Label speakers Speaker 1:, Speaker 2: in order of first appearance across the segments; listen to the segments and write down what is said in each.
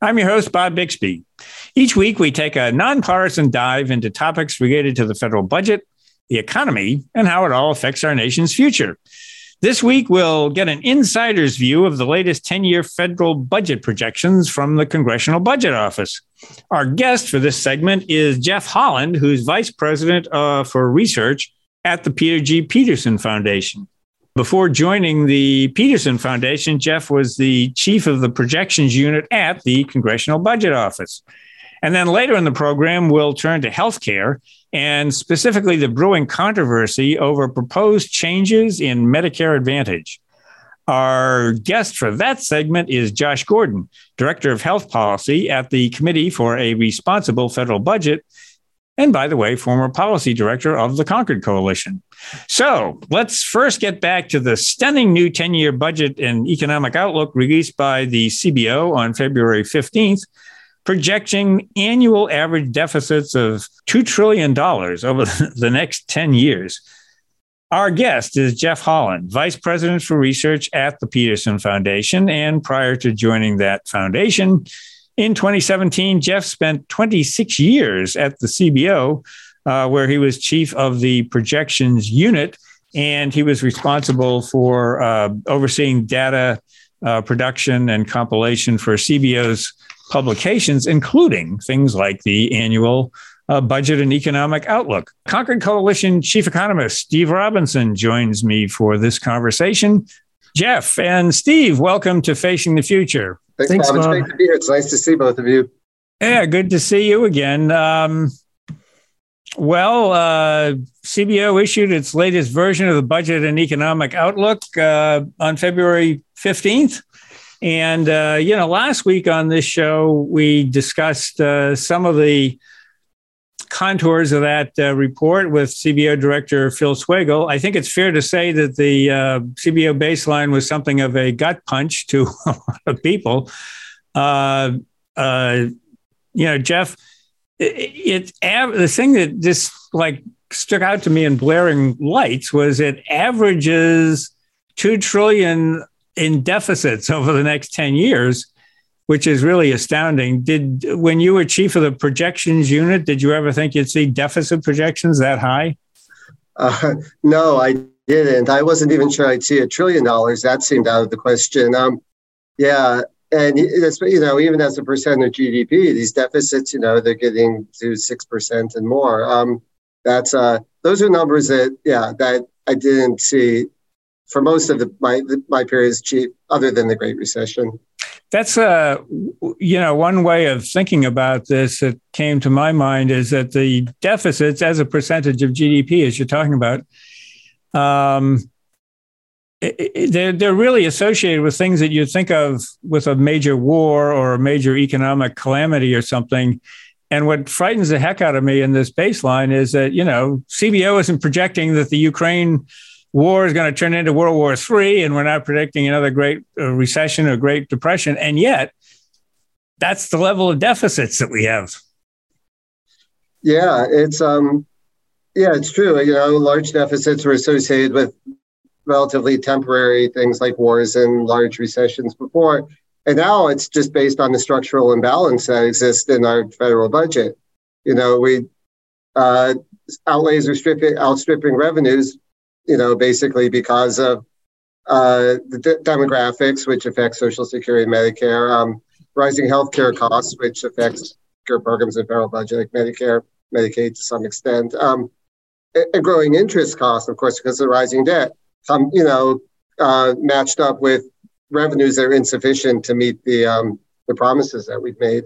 Speaker 1: I'm your host, Bob Bixby. Each week, we take a nonpartisan dive into topics related to the federal budget, the economy, and how it all affects our nation's future. This week, we'll get an insider's view of the latest 10 year federal budget projections from the Congressional Budget Office. Our guest for this segment is Jeff Holland, who's Vice President uh, for Research at the Peter G. Peterson Foundation. Before joining the Peterson Foundation, Jeff was the chief of the projections unit at the Congressional Budget Office. And then later in the program, we'll turn to healthcare and specifically the brewing controversy over proposed changes in Medicare Advantage. Our guest for that segment is Josh Gordon, Director of Health Policy at the Committee for a Responsible Federal Budget, and by the way, former policy director of the Concord Coalition. So let's first get back to the stunning new 10 year budget and economic outlook released by the CBO on February 15th, projecting annual average deficits of $2 trillion over the next 10 years. Our guest is Jeff Holland, Vice President for Research at the Peterson Foundation. And prior to joining that foundation, in 2017, Jeff spent 26 years at the CBO, uh, where he was chief of the projections unit, and he was responsible for uh, overseeing data uh, production and compilation for CBO's publications, including things like the annual uh, budget and economic outlook. Concord Coalition chief economist Steve Robinson joins me for this conversation. Jeff and Steve, welcome to Facing the Future.
Speaker 2: Thanks, Thanks Bob. It's great to be here. It's nice to see both of you.
Speaker 1: Yeah, good to see you again. Um, well, uh, CBO issued its latest version of the Budget and Economic Outlook uh, on February 15th. And, uh, you know, last week on this show, we discussed uh, some of the contours of that uh, report with CBO Director Phil Swagel. I think it's fair to say that the uh, CBO baseline was something of a gut punch to a lot of people. You know, Jeff, it, it the thing that just like stuck out to me in blaring lights was it averages two trillion in deficits over the next ten years which is really astounding. Did when you were chief of the projections unit, did you ever think you'd see deficit projections that high?
Speaker 2: Uh, no, I didn't. I wasn't even sure I'd see a trillion dollars. That seemed out of the question. Um, yeah, and you know even as a percent of GDP, these deficits, you know, they're getting to six percent and more. Um, that's uh, those are numbers that yeah that I didn't see for most of the, my my periods other than the Great Recession
Speaker 1: that's a you know one way of thinking about this that came to my mind is that the deficits as a percentage of GDP, as you're talking about, um, they're they're really associated with things that you think of with a major war or a major economic calamity or something. And what frightens the heck out of me in this baseline is that you know CBO isn't projecting that the Ukraine war is going to turn into World War III, and we're not predicting another great uh, recession or Great Depression. And yet, that's the level of deficits that we have.
Speaker 2: Yeah, it's um, yeah, it's true. You know, large deficits were associated with relatively temporary things like wars and large recessions before, and now it's just based on the structural imbalance that exists in our federal budget. You know, we uh, outlays are stripping outstripping revenues you know, basically because of uh, the de- demographics, which affects Social Security and Medicare, um, rising healthcare costs, which affects care programs and federal budget, like Medicare, Medicaid to some extent, um, and growing interest costs, of course, because of rising debt, come, you know, uh, matched up with revenues that are insufficient to meet the um, the promises that we've made.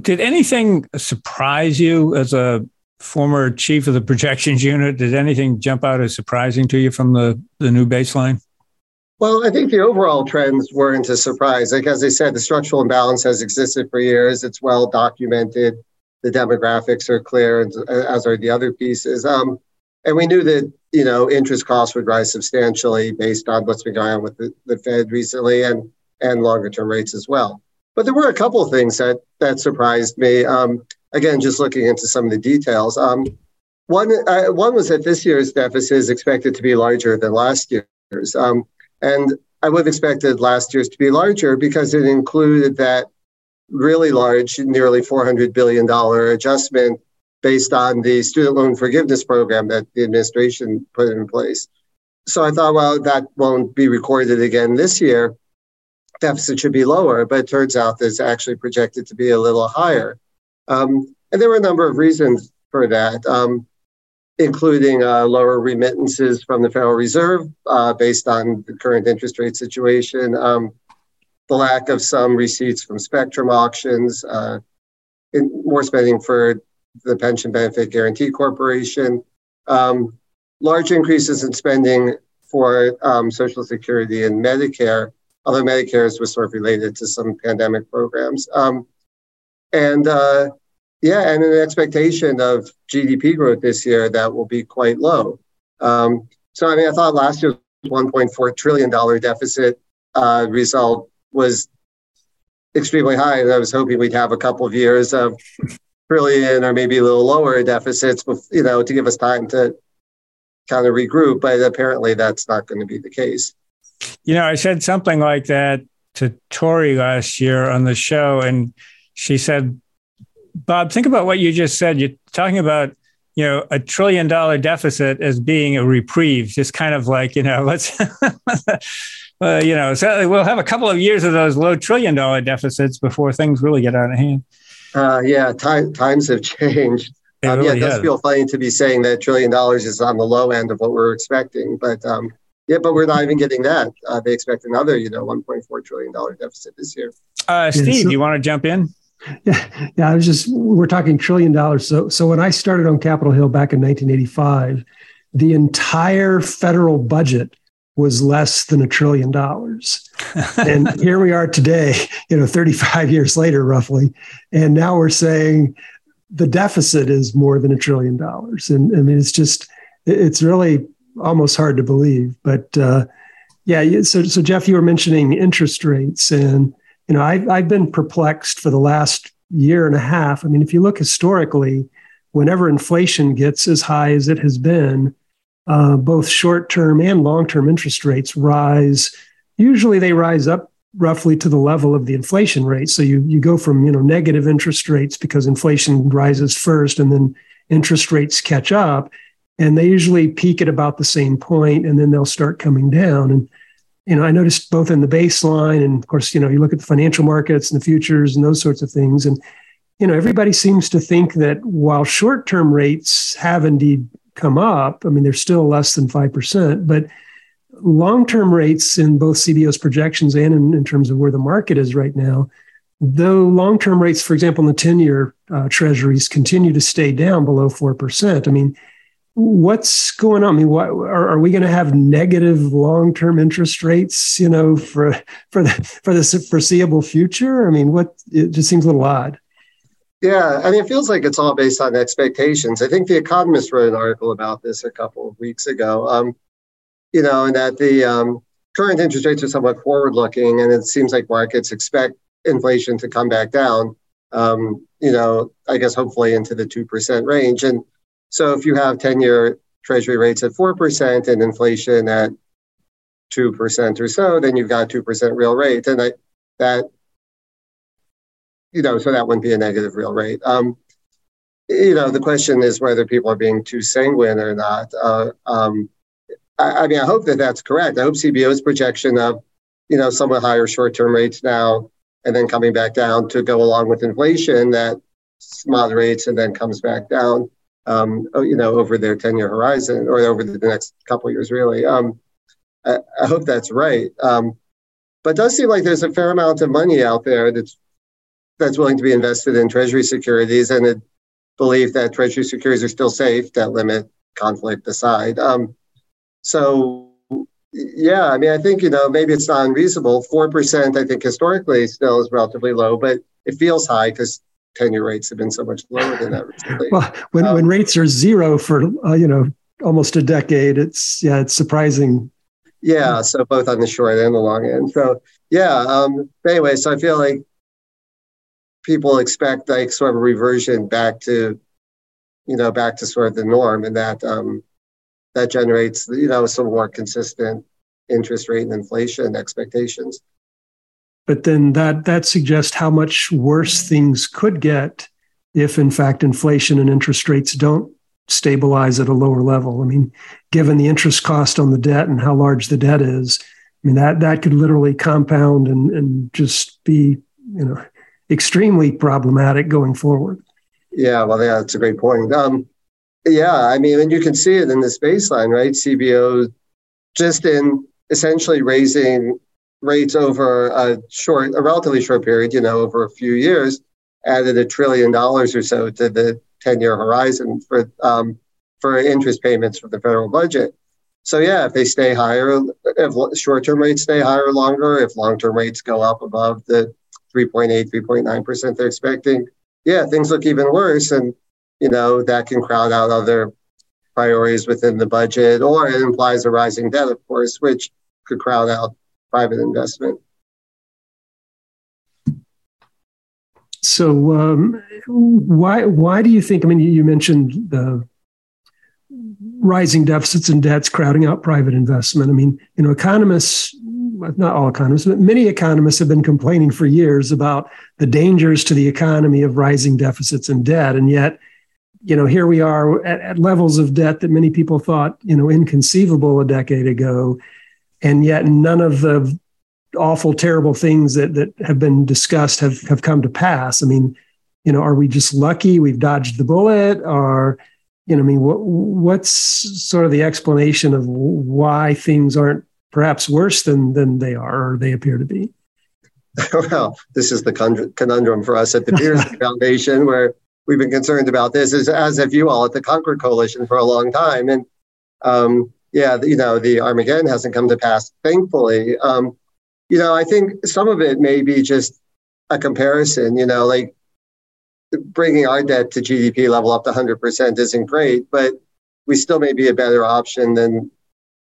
Speaker 1: Did anything surprise you as a former chief of the projections unit, did anything jump out as surprising to you from the, the new baseline?
Speaker 2: Well, I think the overall trends weren't a surprise. Like as I said, the structural imbalance has existed for years. It's well documented. The demographics are clear, as are the other pieces. Um, and we knew that you know interest costs would rise substantially based on what's been going on with the, the Fed recently and and longer term rates as well. But there were a couple of things that that surprised me. Um, again, just looking into some of the details. Um, one uh, one was that this year's deficit is expected to be larger than last year's. Um, and I would have expected last year's to be larger because it included that really large, nearly $400 billion adjustment based on the student loan forgiveness program that the administration put in place. So I thought, well, that won't be recorded again this year. Deficit should be lower, but it turns out it's actually projected to be a little higher. Um, and there were a number of reasons for that. Um, including uh, lower remittances from the Federal Reserve uh, based on the current interest rate situation, um, the lack of some receipts from spectrum auctions, uh, more spending for the Pension Benefit Guaranty Corporation, um, large increases in spending for um, Social Security and Medicare, although Medicare was sort of related to some pandemic programs. Um, and uh, yeah, and an expectation of GDP growth this year that will be quite low. Um, so, I mean, I thought last year's $1.4 trillion deficit uh, result was extremely high. And I was hoping we'd have a couple of years of trillion or maybe a little lower deficits, you know, to give us time to kind of regroup. But apparently that's not going to be the case.
Speaker 1: You know, I said something like that to Tori last year on the show, and she said Bob, think about what you just said. You're talking about you know a trillion dollar deficit as being a reprieve, just kind of like you know let's. uh, you know, so we'll have a couple of years of those low trillion dollar deficits before things really get out of hand.
Speaker 2: Uh, yeah, time, times have changed. Um, really yeah, it does has. feel funny to be saying that trillion dollars is on the low end of what we're expecting, but um, yeah, but we're not even getting that. Uh, they expect another, you know, 1.4 trillion dollar deficit this year.
Speaker 1: Uh, Steve, yeah, so- you want to jump in?
Speaker 3: Yeah, yeah. I was just we're talking trillion dollars. So so when I started on Capitol Hill back in 1985, the entire federal budget was less than a trillion dollars. and here we are today, you know, 35 years later, roughly, and now we're saying the deficit is more than a trillion dollars. And I mean, it's just it's really almost hard to believe. But uh, yeah, so so Jeff, you were mentioning interest rates and you know, I've, I've been perplexed for the last year and a half. I mean, if you look historically, whenever inflation gets as high as it has been, uh, both short term and long term interest rates rise. Usually they rise up roughly to the level of the inflation rate. So you, you go from you know negative interest rates because inflation rises first and then interest rates catch up. And they usually peak at about the same point and then they'll start coming down. And you know, I noticed both in the baseline and of course, you know, you look at the financial markets and the futures and those sorts of things. And, you know, everybody seems to think that while short-term rates have indeed come up, I mean, they're still less than 5%, but long-term rates in both CBO's projections and in, in terms of where the market is right now, though long-term rates, for example, in the 10-year uh, treasuries continue to stay down below 4%. I mean, what's going on? I mean, are, are we going to have negative long-term interest rates? You know, for for the for the foreseeable future? I mean, what? It just seems a little odd.
Speaker 2: Yeah, I mean, it feels like it's all based on expectations. I think the Economist wrote an article about this a couple of weeks ago. Um, you know, and that the um, current interest rates are somewhat forward-looking, and it seems like markets expect inflation to come back down. Um, you know, I guess hopefully into the two percent range, and so if you have 10 year treasury rates at 4% and inflation at 2% or so, then you've got 2% real rate. And I, that, you know, so that wouldn't be a negative real rate. Um, you know, the question is whether people are being too sanguine or not. Uh, um, I, I, mean, I hope that that's correct. I hope CBO's projection of, you know, somewhat higher short-term rates now and then coming back down to go along with inflation that moderates and then comes back down um, oh, you know, over their 10 year horizon or over the next couple years, really. Um, I, I, hope that's right. Um, but does seem like there's a fair amount of money out there that's that's willing to be invested in Treasury securities and a belief that Treasury securities are still safe, that limit conflict aside. Um, so, Yeah, I mean, I think you know maybe it's not unreasonable. Four percent, I think, historically still is relatively low, but it feels high because ten-year rates have been so much lower than that recently.
Speaker 3: well, when um, when rates are zero for uh, you know almost a decade, it's yeah, it's surprising.
Speaker 2: Yeah, so both on the short and the long end. So yeah. Um, anyway, so I feel like people expect like sort of a reversion back to, you know, back to sort of the norm, and that um, that generates you know some more consistent interest rate and inflation expectations.
Speaker 3: But then that that suggests how much worse things could get if, in fact, inflation and interest rates don't stabilize at a lower level. I mean, given the interest cost on the debt and how large the debt is, I mean that that could literally compound and, and just be, you know, extremely problematic going forward.
Speaker 2: Yeah, well, yeah, that's a great point. Um, yeah, I mean, and you can see it in this baseline, right? CBO just in essentially raising rates over a short, a relatively short period, you know, over a few years, added a trillion dollars or so to the 10-year horizon for um, for interest payments for the federal budget. So yeah, if they stay higher, if short-term rates stay higher longer, if long-term rates go up above the 3.8, 3.9 percent they're expecting, yeah, things look even worse. And you know, that can crowd out other priorities within the budget, or it implies a rising debt, of course, which could crowd out private investment.
Speaker 3: So, um, why why do you think? I mean, you mentioned the rising deficits and debts crowding out private investment. I mean, you know, economists, not all economists, but many economists have been complaining for years about the dangers to the economy of rising deficits and debt, and yet you know, here we are at, at, levels of debt that many people thought, you know, inconceivable a decade ago. And yet none of the awful, terrible things that, that have been discussed have, have come to pass. I mean, you know, are we just lucky we've dodged the bullet or, you know, I mean, what, what's sort of the explanation of why things aren't perhaps worse than, than they are or they appear to be?
Speaker 2: well, this is the conundrum for us at the Peterson Foundation, where we've been concerned about this, as, as have you all at the Concord Coalition for a long time. And um, yeah, you know, the Armageddon hasn't come to pass, thankfully. Um, you know, I think some of it may be just a comparison, you know, like bringing our debt to GDP level up to 100% isn't great, but we still may be a better option than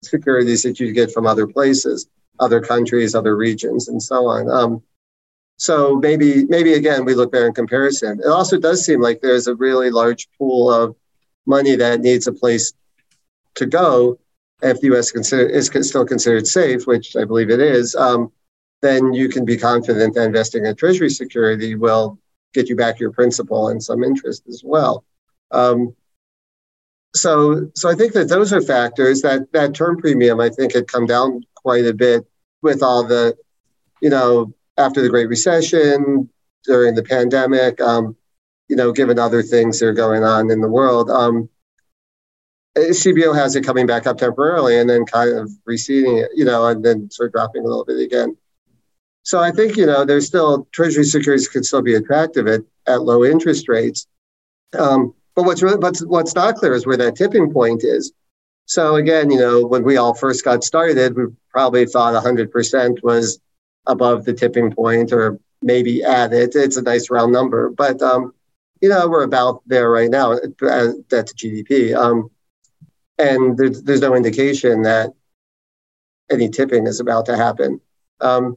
Speaker 2: securities that you get from other places, other countries, other regions, and so on. Um, so maybe, maybe again, we look there in comparison. It also does seem like there's a really large pool of money that needs a place to go. If the U.S. Consider, is still considered safe, which I believe it is, um, then you can be confident that investing in Treasury security will get you back your principal and some interest as well. Um, so, so I think that those are factors that that term premium I think had come down quite a bit with all the, you know, after the Great Recession, during the pandemic, um, you know, given other things that are going on in the world. Um, CBO has it coming back up temporarily and then kind of receding, you know, and then sort of dropping a little bit again. So I think, you know, there's still treasury securities could still be attractive at, at low interest rates. Um, but what's really, what's, what's not clear is where that tipping point is. So again, you know, when we all first got started, we probably thought 100% was above the tipping point or maybe at it. It's a nice round number, but um, you know we're about there right now. Uh, that's GDP, um, and there's, there's no indication that any tipping is about to happen. Um,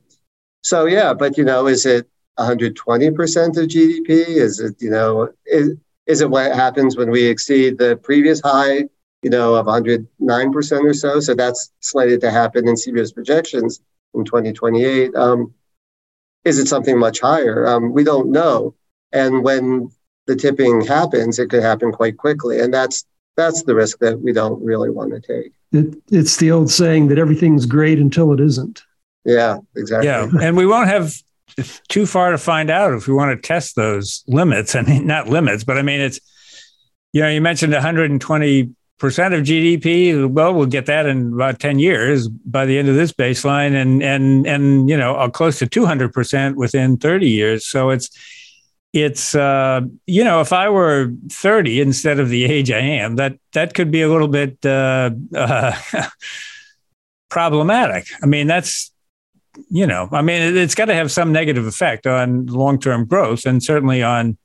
Speaker 2: so yeah, but you know, is it 120 percent of GDP? Is it you know is, is it what happens when we exceed the previous high? You know, of 109 percent or so. So that's slated to happen in CBO's projections in 2028. Um, is it something much higher? Um, we don't know. And when the tipping happens, it could happen quite quickly, and that's that's the risk that we don't really want to take.
Speaker 3: It, it's the old saying that everything's great until it isn't.
Speaker 2: Yeah, exactly.
Speaker 1: Yeah, and we won't have too far to find out if we want to test those limits. I mean, not limits, but I mean, it's you know, you mentioned 120 percent of GDP. Well, we'll get that in about ten years by the end of this baseline, and and and you know, uh, close to two hundred percent within thirty years. So it's it's uh, you know, if I were thirty instead of the age I am, that that could be a little bit. Uh, uh, problematic. I mean, that's you know, I mean, it, has got to have some negative effect on long term growth, and certainly on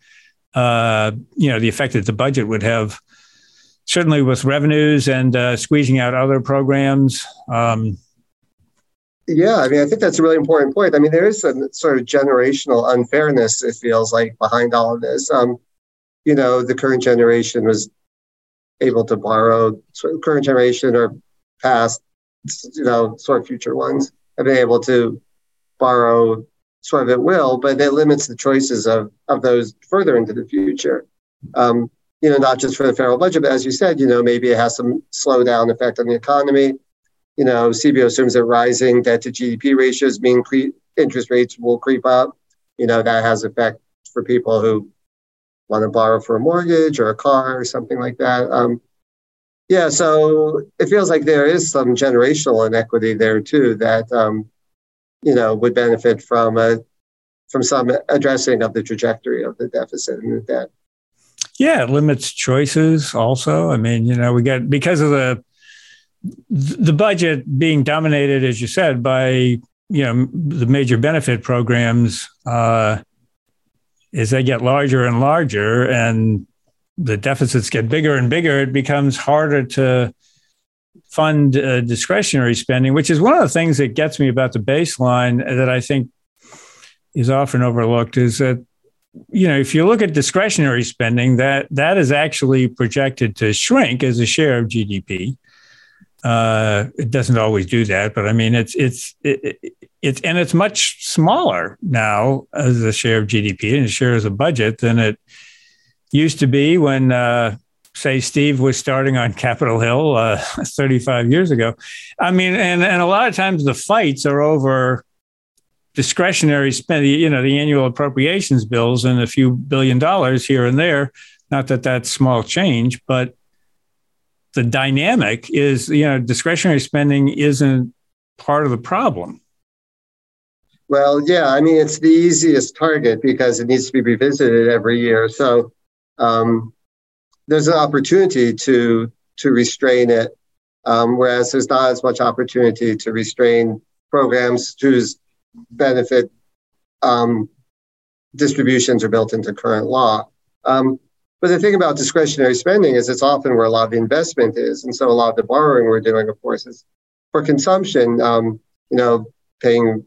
Speaker 1: uh, you know the effect that the budget would have. Certainly with revenues and uh, squeezing out other programs. Um,
Speaker 2: yeah, I mean, I think that's a really important point. I mean, there is a sort of generational unfairness, it feels like, behind all of this. Um, you know, the current generation was able to borrow, current generation or past, you know, sort of future ones have been able to borrow sort of at will, but it limits the choices of, of those further into the future. Um, you know, not just for the federal budget, but as you said, you know, maybe it has some slowdown effect on the economy you know, CBO assumes that rising debt to GDP ratios mean cre- interest rates will creep up. You know, that has effect for people who want to borrow for a mortgage or a car or something like that. Um, yeah, so it feels like there is some generational inequity there too that um, you know would benefit from a from some addressing of the trajectory of the deficit and the debt.
Speaker 1: Yeah, it limits choices also. I mean, you know, we get because of the the budget being dominated, as you said, by you know the major benefit programs, uh, as they get larger and larger, and the deficits get bigger and bigger, it becomes harder to fund uh, discretionary spending, which is one of the things that gets me about the baseline that I think is often overlooked. Is that you know if you look at discretionary spending, that that is actually projected to shrink as a share of GDP. Uh, it doesn't always do that, but I mean, it's it's it, it's and it's much smaller now as a share of GDP and a share as a budget than it used to be when, uh, say, Steve was starting on Capitol Hill uh, 35 years ago. I mean, and and a lot of times the fights are over discretionary spending. You know, the annual appropriations bills and a few billion dollars here and there. Not that that's small change, but the dynamic is, you know, discretionary spending isn't part of the problem.
Speaker 2: Well, yeah, I mean, it's the easiest target because it needs to be revisited every year. So um, there's an opportunity to to restrain it, um, whereas there's not as much opportunity to restrain programs whose benefit um, distributions are built into current law. Um, but the thing about discretionary spending is it's often where a lot of the investment is. And so a lot of the borrowing we're doing, of course, is for consumption, um, you know, paying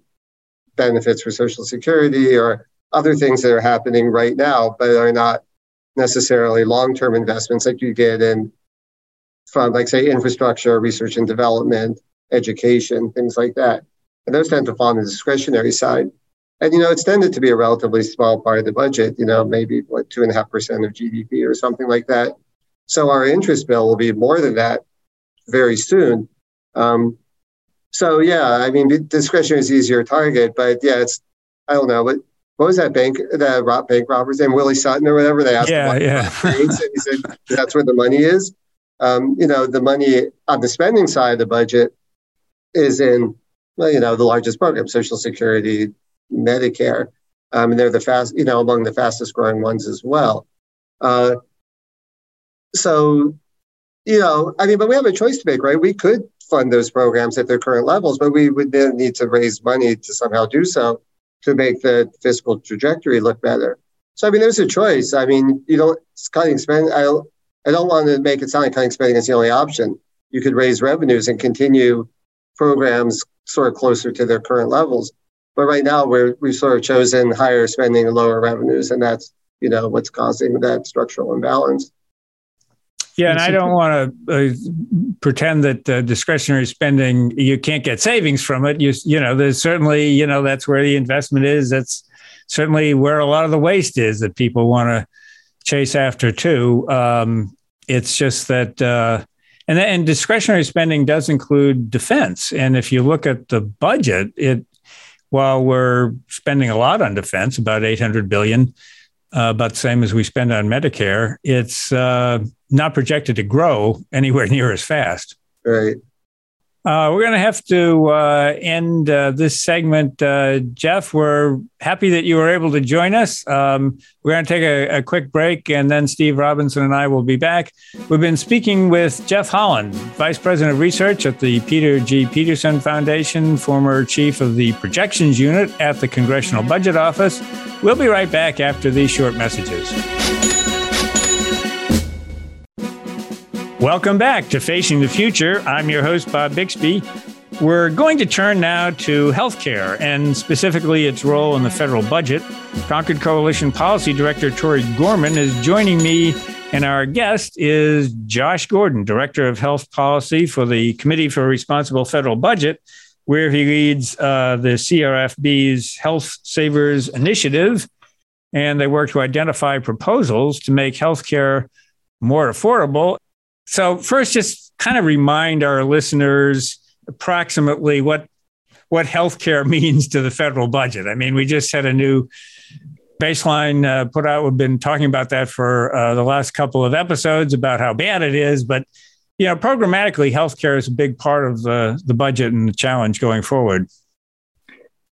Speaker 2: benefits for Social Security or other things that are happening right now, but are not necessarily long term investments like you get in from, like, say, infrastructure, research and development, education, things like that. And those tend to fall on the discretionary side. And, you know, it's tended to be a relatively small part of the budget, you know, maybe what, two and a half percent of GDP or something like that. So our interest bill will be more than that very soon. Um, so, yeah, I mean, discretionary is easier target, but yeah, it's, I don't know, but what was that bank, that bank robber's name, Willie Sutton or whatever? They asked
Speaker 1: yeah,
Speaker 2: him
Speaker 1: yeah.
Speaker 2: and he said, that's where the money is. Um, you know, the money on the spending side of the budget is in, well, you know, the largest program, Social Security, Medicare. Um, and they're the fast, you know, among the fastest growing ones as well. Uh, so, you know, I mean, but we have a choice to make, right? We could fund those programs at their current levels, but we would then need to raise money to somehow do so to make the fiscal trajectory look better. So, I mean, there's a choice. I mean, you don't cutting spending. I don't, I don't want to make it sound like cutting spending is the only option. You could raise revenues and continue programs sort of closer to their current levels. But right now, we're we've sort of chosen higher spending and lower revenues, and that's you know what's causing that structural imbalance.
Speaker 1: Yeah, and I don't want to uh, pretend that uh, discretionary spending you can't get savings from it. You you know, there's certainly you know that's where the investment is. That's certainly where a lot of the waste is that people want to chase after too. Um, it's just that. Uh, and, and discretionary spending does include defense. And if you look at the budget, it while we're spending a lot on defense, about 800 billion, uh, about the same as we spend on Medicare, it's uh, not projected to grow anywhere near as fast.
Speaker 2: Right.
Speaker 1: Uh, we're going to have to uh, end uh, this segment. Uh, Jeff, we're happy that you were able to join us. Um, we're going to take a, a, quick break, and then Steve Robinson and I will be back. We've been speaking with Jeff Holland, Vice President of Research at the Peter G. Peterson Foundation, former Chief of the Projections Unit at the Congressional Budget Office. We'll be right back after these short messages. Welcome back to Facing the Future. I'm your host, Bob Bixby. We're going to turn now to healthcare and specifically its role in the federal budget. Concord Coalition Policy Director Tori Gorman is joining me, and our guest is Josh Gordon, Director of Health Policy for the Committee for Responsible Federal Budget, where he leads uh, the CRFB's Health Savers Initiative. And they work to identify proposals to make healthcare more affordable so first, just kind of remind our listeners approximately what what healthcare means to the federal budget. I mean, we just had a new baseline uh, put out. We've been talking about that for uh, the last couple of episodes about how bad it is, but you know, programmatically, healthcare is a big part of the the budget and the challenge going forward.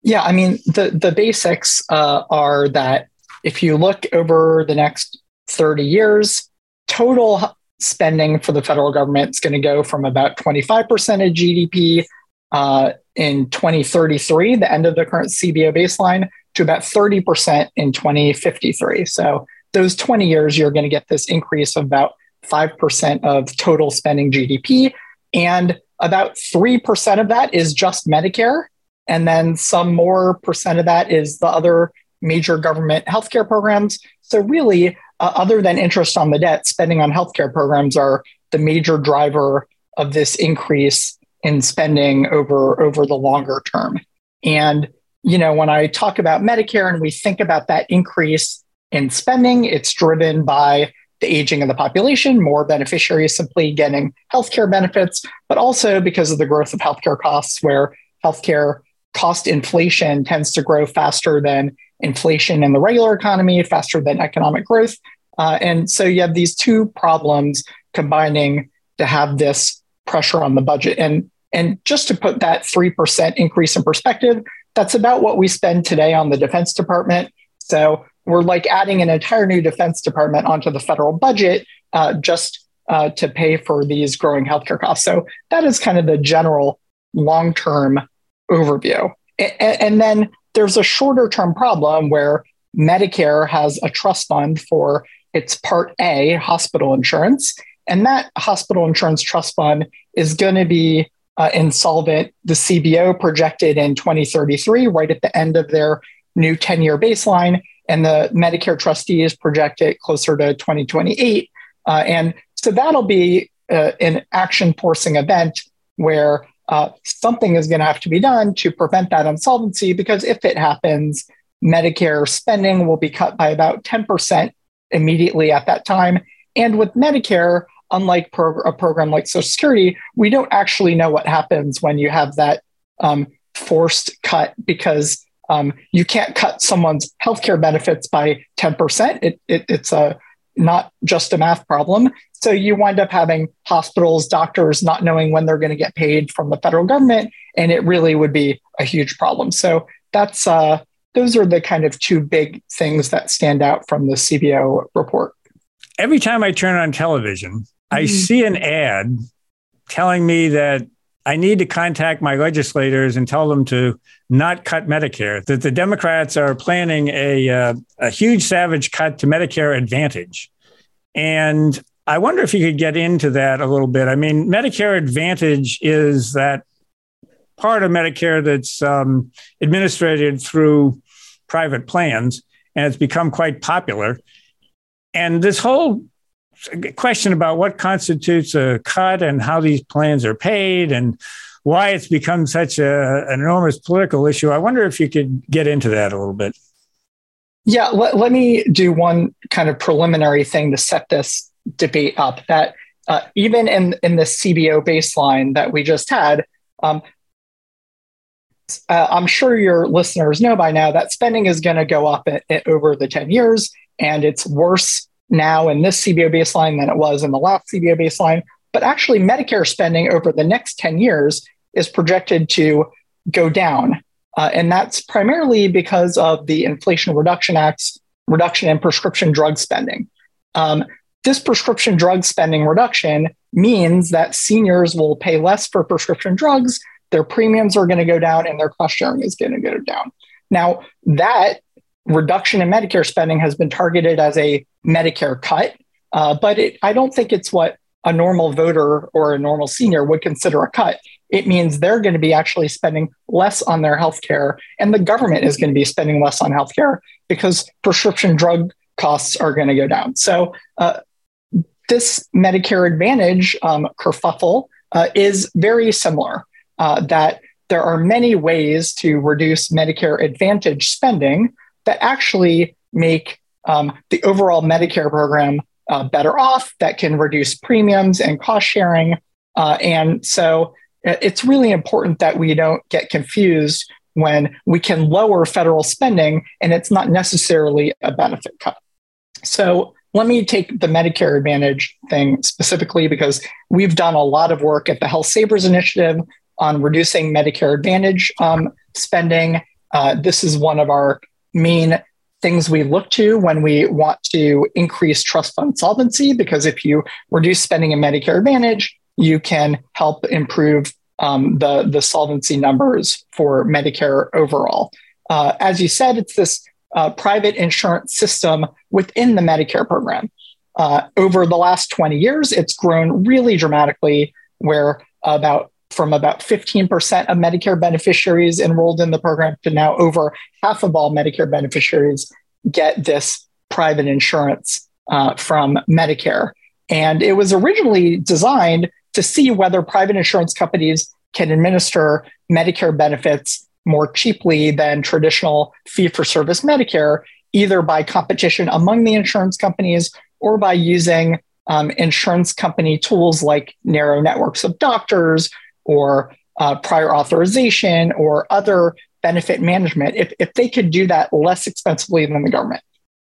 Speaker 4: Yeah, I mean, the the basics uh, are that if you look over the next thirty years, total spending for the federal government is going to go from about 25% of GDP uh, in 2033, the end of the current CBO baseline, to about 30% in 2053. So those 20 years, you're going to get this increase of about 5% of total spending GDP. And about 3% of that is just Medicare. And then some more percent of that is the other major government healthcare programs. So, really, uh, other than interest on the debt, spending on healthcare programs are the major driver of this increase in spending over over the longer term. And you know, when I talk about Medicare and we think about that increase in spending, it's driven by the aging of the population, more beneficiaries simply getting healthcare benefits, but also because of the growth of healthcare costs, where healthcare cost inflation tends to grow faster than inflation in the regular economy, faster than economic growth. Uh, and so you have these two problems combining to have this pressure on the budget. And, and just to put that 3% increase in perspective, that's about what we spend today on the Defense Department. So we're like adding an entire new Defense Department onto the federal budget uh, just uh, to pay for these growing healthcare costs. So that is kind of the general long term overview. and then there's a shorter term problem where Medicare has a trust fund for it's Part A, hospital insurance. And that hospital insurance trust fund is going to be uh, insolvent. The CBO projected in 2033, right at the end of their new 10 year baseline. And the Medicare trustees project it closer to 2028. Uh, and so that'll be uh, an action forcing event where uh, something is going to have to be done to prevent that insolvency because if it happens, Medicare spending will be cut by about 10% immediately at that time. And with Medicare, unlike a program like Social Security, we don't actually know what happens when you have that um, forced cut because um, you can't cut someone's healthcare benefits by 10%. It, it, it's a not just a math problem. So you wind up having hospitals, doctors not knowing when they're going to get paid from the federal government, and it really would be a huge problem. So that's uh, those are the kind of two big things that stand out from the CBO report.
Speaker 1: Every time I turn on television, mm-hmm. I see an ad telling me that I need to contact my legislators and tell them to not cut Medicare, that the Democrats are planning a, uh, a huge savage cut to Medicare Advantage. And I wonder if you could get into that a little bit. I mean, Medicare Advantage is that part of Medicare that's um, administered through private plans, and it's become quite popular. And this whole question about what constitutes a cut and how these plans are paid and why it's become such a, an enormous political issue. I wonder if you could get into that a little bit.
Speaker 4: Yeah, let, let me do one kind of preliminary thing to set this debate up that uh, even in, in the CBO baseline that we just had, um, uh, I'm sure your listeners know by now that spending is going to go up at over the 10 years, and it's worse now in this CBO baseline than it was in the last CBO baseline. But actually, Medicare spending over the next 10 years is projected to go down. Uh, and that's primarily because of the Inflation Reduction Act's reduction in prescription drug spending. Um, this prescription drug spending reduction means that seniors will pay less for prescription drugs, their premiums are going to go down, and their cost sharing is going to go down. Now, that reduction in Medicare spending has been targeted as a Medicare cut, uh, but it, I don't think it's what a normal voter or a normal senior would consider a cut. It means they're going to be actually spending less on their healthcare, and the government is going to be spending less on healthcare because prescription drug costs are going to go down. So, uh, this Medicare Advantage um, kerfuffle uh, is very similar. Uh, that there are many ways to reduce Medicare Advantage spending that actually make um, the overall Medicare program uh, better off, that can reduce premiums and cost sharing. Uh, and so uh, it's really important that we don't get confused when we can lower federal spending and it's not necessarily a benefit cut. So let me take the Medicare Advantage thing specifically because we've done a lot of work at the Health Savers Initiative on reducing Medicare Advantage um, spending. Uh, this is one of our main things we look to when we want to increase trust fund solvency, because if you reduce spending in Medicare Advantage, you can help improve um, the, the solvency numbers for Medicare overall. Uh, as you said, it's this uh, private insurance system within the Medicare program. Uh, over the last 20 years, it's grown really dramatically, where about from about 15% of Medicare beneficiaries enrolled in the program to now over half of all Medicare beneficiaries get this private insurance uh, from Medicare. And it was originally designed to see whether private insurance companies can administer Medicare benefits more cheaply than traditional fee for service Medicare, either by competition among the insurance companies or by using um, insurance company tools like narrow networks of doctors or uh, prior authorization or other benefit management if, if they could do that less expensively than the government.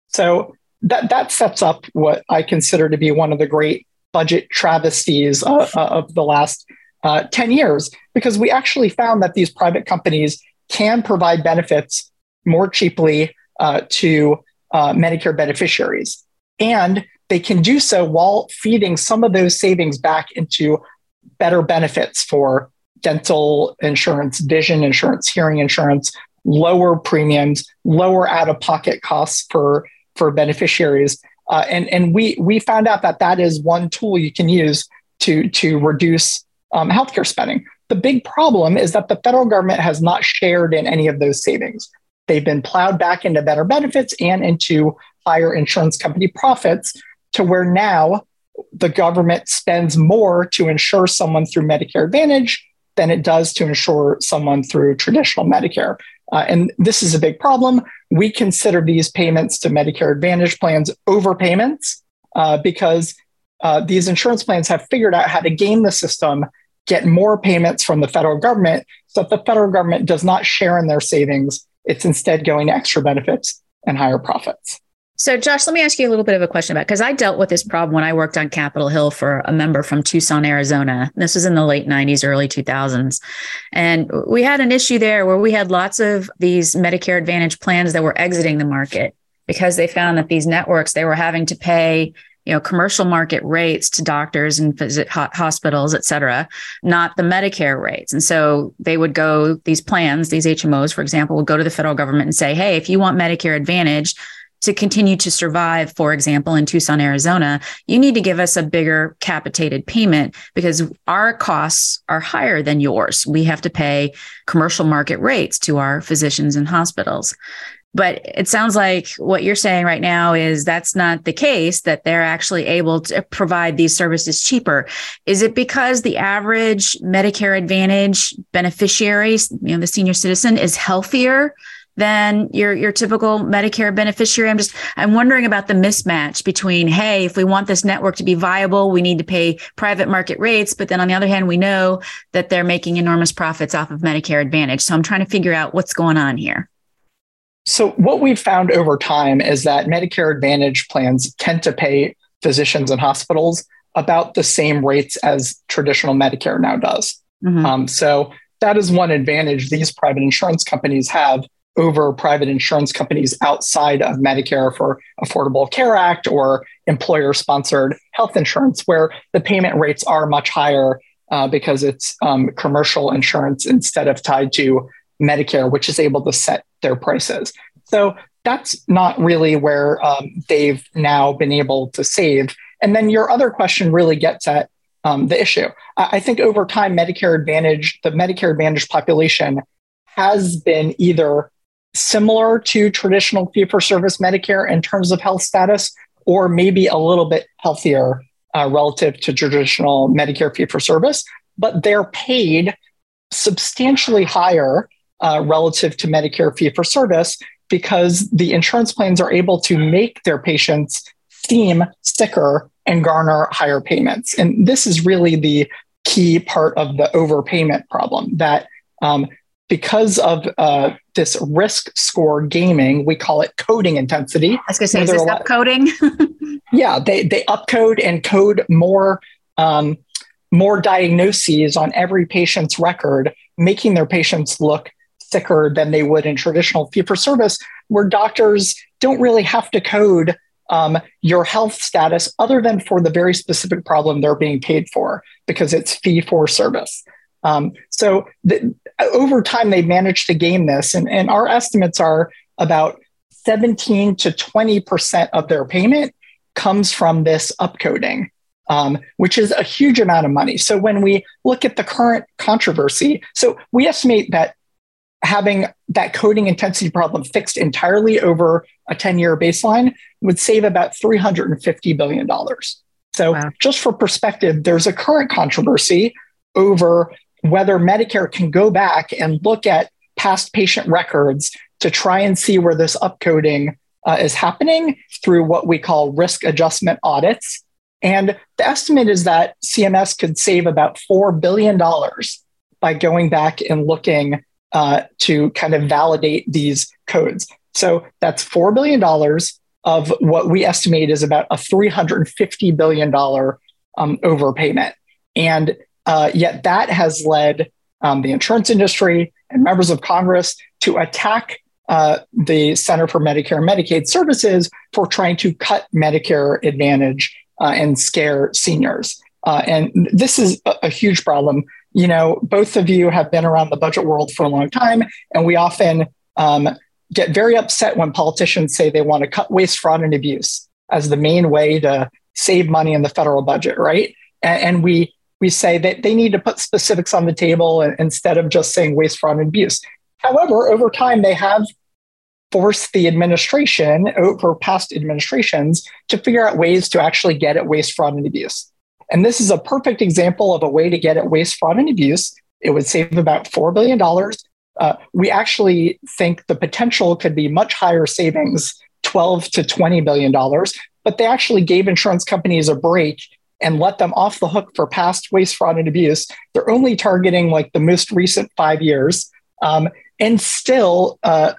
Speaker 4: So that, that sets up what I consider to be one of the great budget travesties uh, uh of the last uh, 10 years, because we actually found that these private companies can provide benefits more cheaply uh, to uh, Medicare beneficiaries. And they can do so while feeding some of those savings back into better benefits for dental insurance, vision insurance, hearing insurance, lower premiums, lower out of pocket costs for, for beneficiaries. Uh, and and we, we found out that that is one tool you can use to, to reduce um, healthcare spending. The big problem is that the federal government has not shared in any of those savings. They've been plowed back into better benefits and into higher insurance company profits to where now the government spends more to insure someone through Medicare Advantage than it does to insure someone through traditional Medicare. Uh, and this is a big problem. We consider these payments to Medicare Advantage plans overpayments uh, because uh, these insurance plans have figured out how to game the system, get more payments from the federal government so that the federal government does not share in their savings. It's instead going to extra benefits and higher profits.
Speaker 5: So, Josh, let me ask you a little bit of a question about because I dealt with this problem when I worked on Capitol Hill for a member from Tucson, Arizona. This was in the late 90s, early 2000s. And we had an issue there where we had lots of these Medicare Advantage plans that were exiting the market because they found that these networks, they were having to pay you know commercial market rates to doctors and hospitals et cetera not the medicare rates and so they would go these plans these hmos for example would go to the federal government and say hey if you want medicare advantage to continue to survive, for example, in Tucson, Arizona, you need to give us a bigger capitated payment because our costs are higher than yours. We have to pay commercial market rates to our physicians and hospitals. But it sounds like what you're saying right now is that's not the case, that they're actually able to provide these services cheaper. Is it because the average Medicare Advantage beneficiary, you know, the senior citizen is healthier than your your typical Medicare beneficiary. I'm just I'm wondering about the mismatch between hey, if we want this network to be viable, we need to pay private market rates, but then on the other hand, we know that they're making enormous profits off of Medicare Advantage. So I'm trying to figure out what's going on here.
Speaker 4: So what we've found over time is that Medicare Advantage plans tend to pay physicians and hospitals about the same rates as traditional Medicare now does. Mm-hmm. Um, so that is one advantage these private insurance companies have over private insurance companies outside of Medicare for Affordable Care Act or employer sponsored health insurance, where the payment rates are much higher uh, because it's um, commercial insurance instead of tied to Medicare, which is able to set their prices. So that's not really where um, they've now been able to save. And then your other question really gets at um, the issue. I think over time, Medicare Advantage, the Medicare Advantage population has been either similar to traditional fee for service Medicare in terms of health status, or maybe a little bit healthier uh, relative to traditional Medicare fee for service, but they're paid substantially higher uh, relative to Medicare fee for service because the insurance plans are able to make their patients seem sicker and garner higher payments. And this is really the key part of the overpayment problem that um, because of uh, this risk score gaming, we call it coding intensity. I
Speaker 5: was going to say, is this upcoding?
Speaker 4: yeah, they they upcode and code more um, more diagnoses on every patient's record, making their patients look sicker than they would in traditional fee for service, where doctors don't really have to code um, your health status other than for the very specific problem they're being paid for because it's fee for service. Um, so the, over time, they've managed to game this, and, and our estimates are about 17 to 20% of their payment comes from this upcoding, um, which is a huge amount of money. So when we look at the current controversy, so we estimate that having that coding intensity problem fixed entirely over a 10 year baseline would save about $350 billion. So, wow. just for perspective, there's a current controversy over whether Medicare can go back and look at past patient records to try and see where this upcoding uh, is happening through what we call risk adjustment audits. And the estimate is that CMS could save about $4 billion by going back and looking uh, to kind of validate these codes. So that's $4 billion of what we estimate is about a $350 billion um, overpayment. And uh, yet that has led um, the insurance industry and members of Congress to attack uh, the Center for Medicare and Medicaid Services for trying to cut Medicare Advantage uh, and scare seniors. Uh, and this is a, a huge problem you know, both of you have been around the budget world for a long time, and we often um, get very upset when politicians say they want to cut waste, fraud, and abuse as the main way to save money in the federal budget, right? And, and we we say that they need to put specifics on the table instead of just saying waste, fraud, and abuse. However, over time, they have forced the administration over past administrations to figure out ways to actually get at waste, fraud, and abuse. And this is a perfect example of a way to get at waste, fraud, and abuse. It would save about $4 billion. Uh, we actually think the potential could be much higher savings, 12 to $20 billion, but they actually gave insurance companies a break and let them off the hook for past waste, fraud, and abuse. They're only targeting like the most recent five years. Um, and still, uh,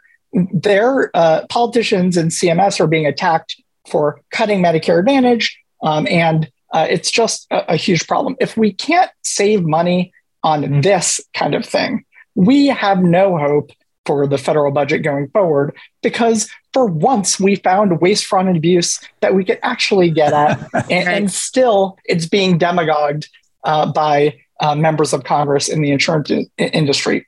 Speaker 4: their uh, politicians and CMS are being attacked for cutting Medicare Advantage um, and uh, it's just a, a, huge problem. If we can't save money on mm-hmm. this kind of thing, we have no hope for the federal budget going forward because for once we found waste, fraud, and abuse that we could actually get at, and, and, still it's being demagogued uh, by uh, members of Congress in the insurance in- industry.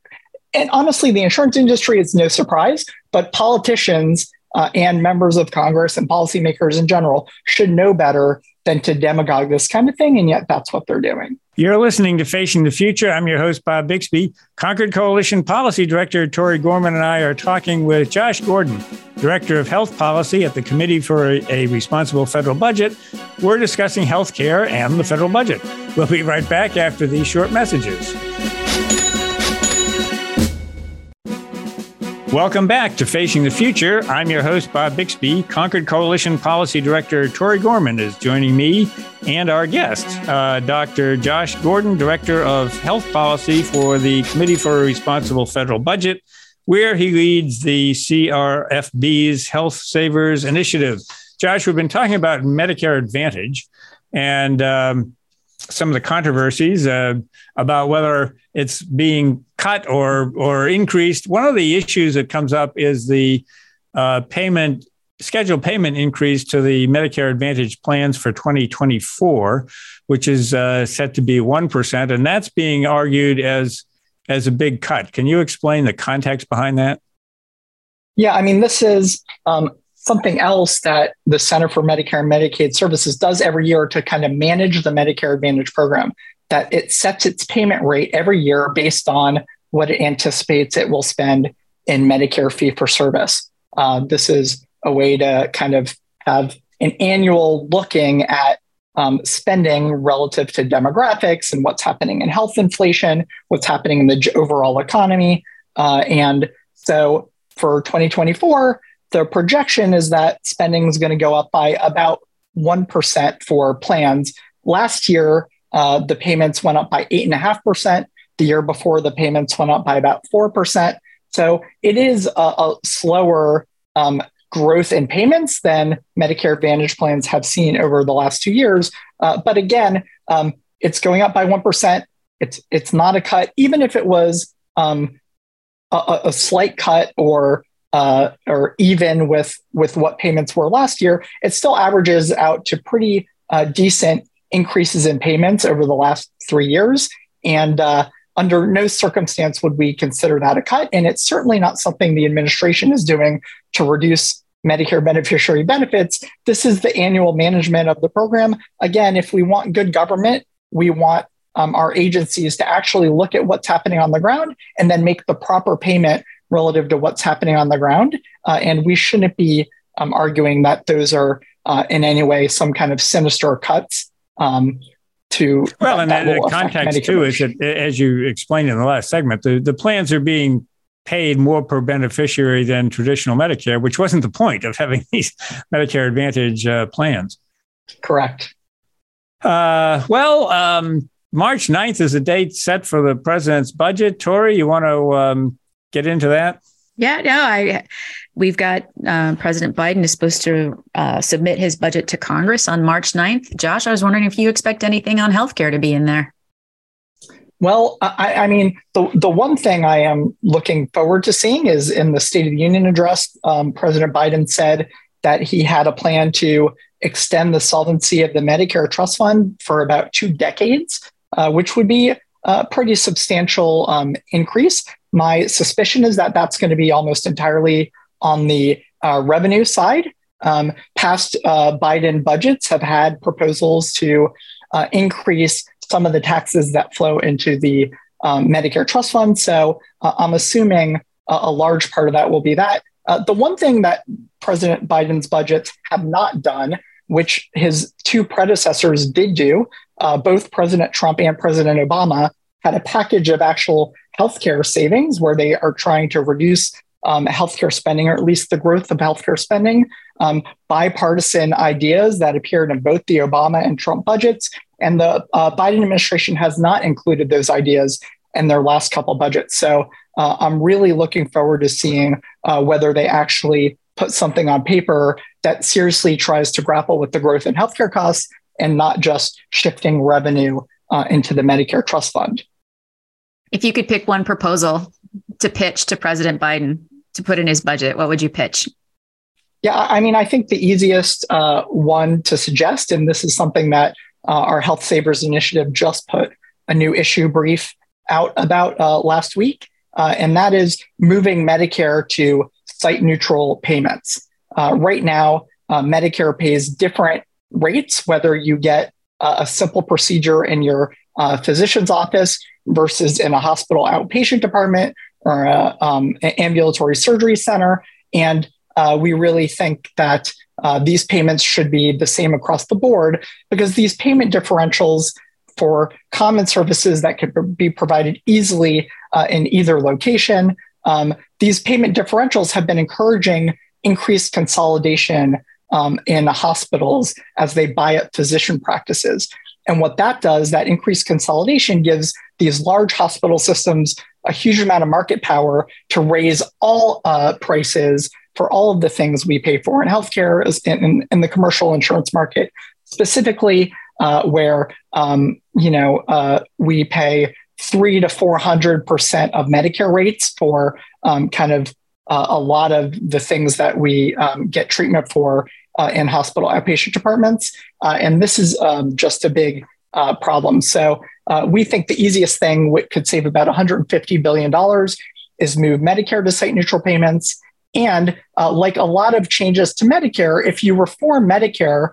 Speaker 4: And honestly, the insurance industry is no surprise, but politicians uh, and members of Congress and policymakers in general should know better than to demagogue this kind of thing. And yet that's what they're doing.
Speaker 1: You're listening to Facing the Future. I'm your host, Bob Bixby. Concord Coalition Policy Director Tori Gorman and I are talking with Josh Gordon, Director of Health Policy at the Committee for a Responsible Federal Budget. We're discussing health care and the federal budget. We'll be right back after these short messages. Welcome back to Facing the Future. I'm your host, Bob Bixby. Concord Coalition Policy Director Tori Gorman is joining me and our guest, uh, Dr. Josh Gordon, Director of Health Policy for the Committee for a Responsible Federal Budget, where he leads the CRFB's Health Savers Initiative. Josh, we've been talking about Medicare Advantage, and um, some of the controversies uh, about whether it's being cut or or increased. One of the issues that comes up is the uh, payment scheduled payment increase to the Medicare Advantage plans for 2024, which is uh, set to be one percent, and that's being argued as as a big cut. Can you explain the context behind that?
Speaker 4: Yeah, I mean, this is um, something else that the Center for Medicare and Medicaid Services does every year to kind of manage the Medicare Advantage program. That it sets its payment rate every year based on what it anticipates it will spend in Medicare fee for service. Uh, this is a way to kind of have an annual looking at um, spending relative to demographics and what's happening in health inflation, what's happening in the overall economy. Uh, and so for 2024, the projection is that spending is going to go up by about 1% for plans. Last year, uh, the payments went up by 8.5%. The year before, the payments went up by about 4%. So it is a, a slower um, growth in payments than Medicare Advantage plans have seen over the last two years. Uh, but again, um, it's going up by 1%. It's, it's not a cut, even if it was um, a, a, slight cut or uh, or even with with what payments were last year, it still averages out to pretty uh, decent increases in payments over the last three years. And uh, under no circumstance would we consider that a cut. And it's certainly not something the administration is doing to reduce Medicare beneficiary benefits. This is the annual management of the program. Again, if we want good government, we want um, our agencies to actually look at what's happening on the ground and then make the proper payment relative to what's happening on the ground. Uh, and we shouldn't be um, arguing that those are uh, in any way some kind of sinister cuts. Um, to
Speaker 1: well, and the, the context too is that, as you explained in the last segment, the, the plans are being paid more per beneficiary than traditional Medicare, which wasn't the point of having these Medicare Advantage uh, plans.
Speaker 4: Correct.
Speaker 1: Uh, well, um, March 9th is the date set for the president's budget. Tori, you want to um, get into that?
Speaker 5: Yeah, no, I we've got uh, President Biden is supposed to uh, submit his budget to Congress on March 9th. Josh, I was wondering if you expect anything on healthcare to be in there.
Speaker 4: Well, I, I, mean, the, the one thing I am looking forward to seeing is in the State of the Union address, um, President Biden said that he had a plan to extend the solvency of the Medicare Trust Fund for about two decades, uh, which would be a pretty substantial um, increase. My suspicion is that that's going to be almost entirely on the uh, revenue side. Um, past uh, Biden budgets have had proposals to uh, increase some of the taxes that flow into the um, Medicare trust fund. So uh, I'm assuming a, a, large part of that will be that. Uh, the one thing that President Biden's budgets have not done, which his two predecessors did do, uh, both President Trump and President Obama had a package of actual healthcare savings where they are trying to reduce um, healthcare spending, or at least the growth of healthcare spending. Um, bipartisan ideas that appeared in both the Obama and Trump budgets. And the uh, Biden administration has not included those ideas in their last couple budgets. So uh, I'm really looking forward to seeing uh, whether they actually put something on paper that seriously tries to grapple with the growth in healthcare costs and not just shifting revenue uh, into the Medicare trust fund.
Speaker 5: If you could pick one proposal to pitch to President Biden to put in his budget, what would you pitch?
Speaker 4: Yeah, I mean, I think the easiest uh, one to suggest, and this is something that uh, our Health Savers Initiative just put a new issue brief out about uh, last week, uh, and that is moving Medicare to site neutral payments. Uh, right now, uh, Medicare pays different rates, whether you get a simple procedure in your physician's office versus in a hospital outpatient department or a, um, an ambulatory surgery center. And uh, we really think that uh, these payments should be the same across the board because these payment differentials for common services that could be provided easily uh, in either location, um, these payment differentials have been encouraging increased consolidation um, in hospitals as they buy up physician practices. And what that does, that increased consolidation gives these large hospital systems a huge amount of market power to raise all uh, prices for all of the things we pay for in healthcare in, in, in the commercial insurance market. Specifically, uh, where um, you know uh, we pay three to four hundred percent of Medicare rates for um, kind of uh, a lot of the things that we um, get treatment for uh, in hospital outpatient departments, uh, and this is um, just a big uh, problem. So we think the easiest thing that could save about 150 billion dollars is move Medicare to site neutral payments. And like a lot of changes to Medicare, if you reform Medicare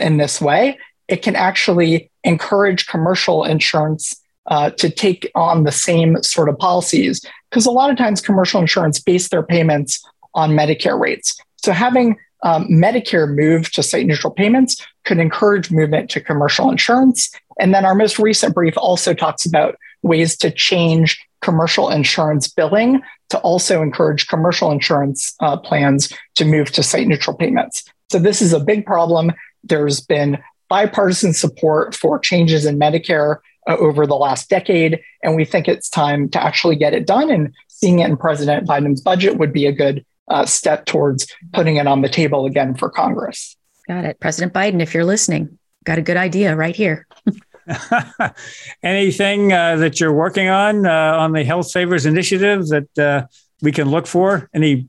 Speaker 4: in this way, it can actually encourage commercial insurance uh, to take on the same sort of policies because a lot of times commercial insurance base their payments on Medicare rates. So having um, Medicare move to site neutral payments could encourage movement to commercial insurance. And then our most recent brief also talks about ways to change commercial insurance billing to also encourage commercial insurance uh, plans to move to site neutral payments. So this is a big problem. There's been bipartisan support for changes in Medicare uh, over the last decade. And we think it's time to actually get it done. And seeing it in President Biden's budget would be a good uh, step towards putting it on the table again for Congress.
Speaker 5: Got it. President Biden, if you're listening, got a good idea right here.
Speaker 1: Anything uh, that you're working on uh, on the Health Savers Initiative that uh, we can look for? Any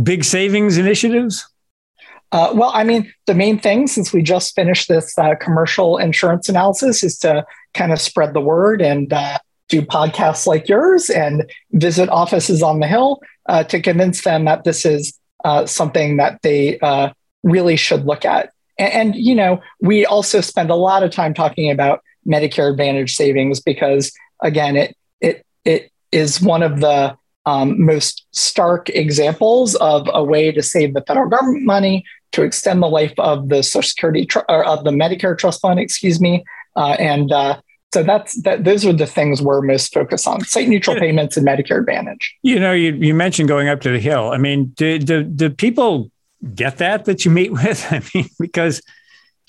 Speaker 1: big savings initiatives?
Speaker 4: Uh, well, I mean, the main thing since we just finished this uh, commercial insurance analysis is to kind of spread the word and uh, do podcasts like yours and visit offices on the Hill uh, to convince them that this is uh, something that they uh, really should look at. And, and, you know, we also spend a lot of time talking about Medicare Advantage savings because, again, it it it is one of the um, most stark examples of a way to save the federal government money to extend the life of the Social Security tr- or of the Medicare Trust Fund, excuse me, uh, and uh, so that's that. Those are the things we're most focused on: site neutral payments and Medicare Advantage.
Speaker 1: You know, you, you mentioned going up to the Hill. I mean, do, do do people get that that you meet with? I mean, because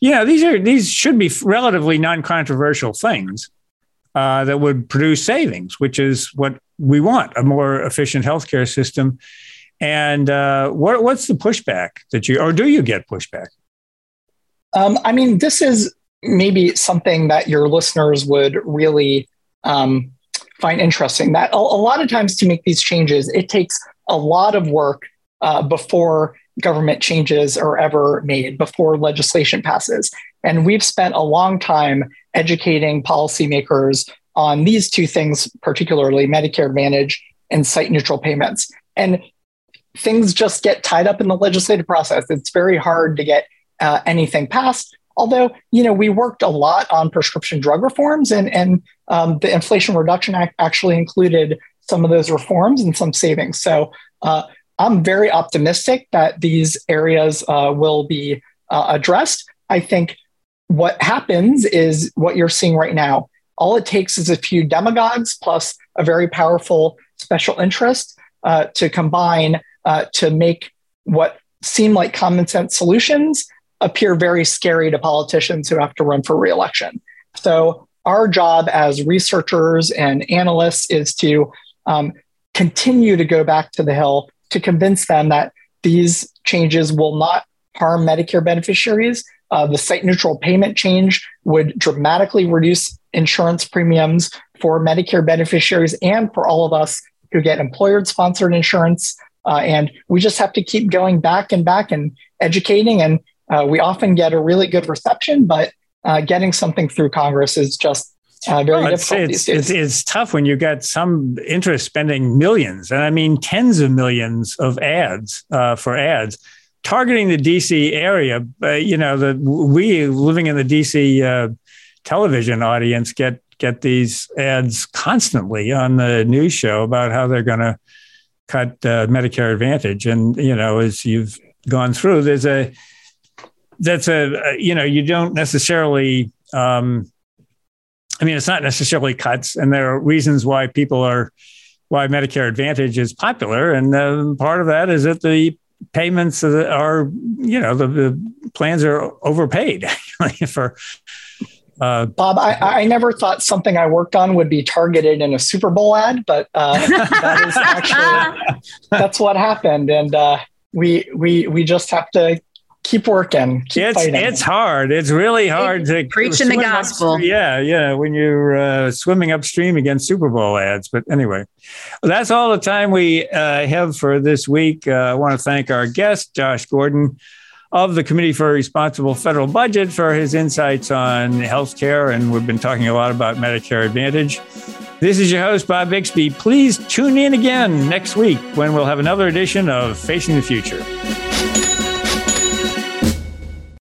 Speaker 1: you know these are these should be relatively non-controversial things uh, that would produce savings, which is what we want: a more efficient healthcare system and uh, what, what's the pushback that you, or do you get pushback?
Speaker 4: Um, I mean, this is maybe something that your listeners would really um, find interesting. That a, a, lot of times to make these changes, it takes a lot of work uh, before government changes are ever made, before legislation passes. And we've spent a long time educating policymakers on these two things, particularly Medicare Advantage and site neutral payments. And things just get tied up in the legislative process. It's very hard to get uh, anything passed. Although, you know, we worked a lot on prescription drug reforms, and and um, the Inflation Reduction Act actually included some of those reforms and some savings. So uh, I'm very optimistic that these areas uh, will be uh, addressed. I think what happens is what you're seeing right now. All it takes is a few demagogues plus a very powerful special interest uh, to combine uh, to make what seem like common sense solutions appear very scary to politicians who have to run for reelection. So, our job as researchers and analysts is to um, continue to go back to the Hill to convince them that these changes will not harm Medicare beneficiaries. Uh, the site neutral payment change would dramatically reduce insurance premiums for Medicare beneficiaries and for all of us who get employer sponsored insurance. Uh, and we just have to keep going back and back and educating. And uh, we often get a really good reception, but uh, getting something through Congress is just uh, very well, difficult
Speaker 1: it's. It's, it's, tough when you get some interest spending millions, and I mean tens of millions of ads uh, for ads targeting the DC area. you know, the we living in the DC uh, television audience get get these ads constantly on the news show about how they're going to cut uh, Medicare Advantage. And you know, as you've gone through, there's a that's a you know you don't necessarily. Um, I mean, it's not necessarily cuts, and there are reasons why people are why Medicare Advantage is popular, and uh, part of that is that the payments are you know the, the plans are overpaid for
Speaker 4: uh, Bob, I, I never thought something I worked on would be targeted in a Super Bowl ad, but uh, that is actually that's what happened, and uh, we we we just have to keep working. Keep
Speaker 1: it's
Speaker 4: fighting.
Speaker 1: it's hard. It's really hard to
Speaker 5: preaching the gospel.
Speaker 1: Upstream. Yeah, yeah. When you're uh, swimming upstream against Super Bowl ads, but anyway, that's all the time we uh, have for this week. Uh, I want to thank our guest, Josh Gordon of the Committee for a Responsible Federal Budget, for his insights on health care, and we've been talking a lot about Medicare Advantage. This is your host, Bob Bixby. Please tune in again next week when we'll have another edition of Facing the Future.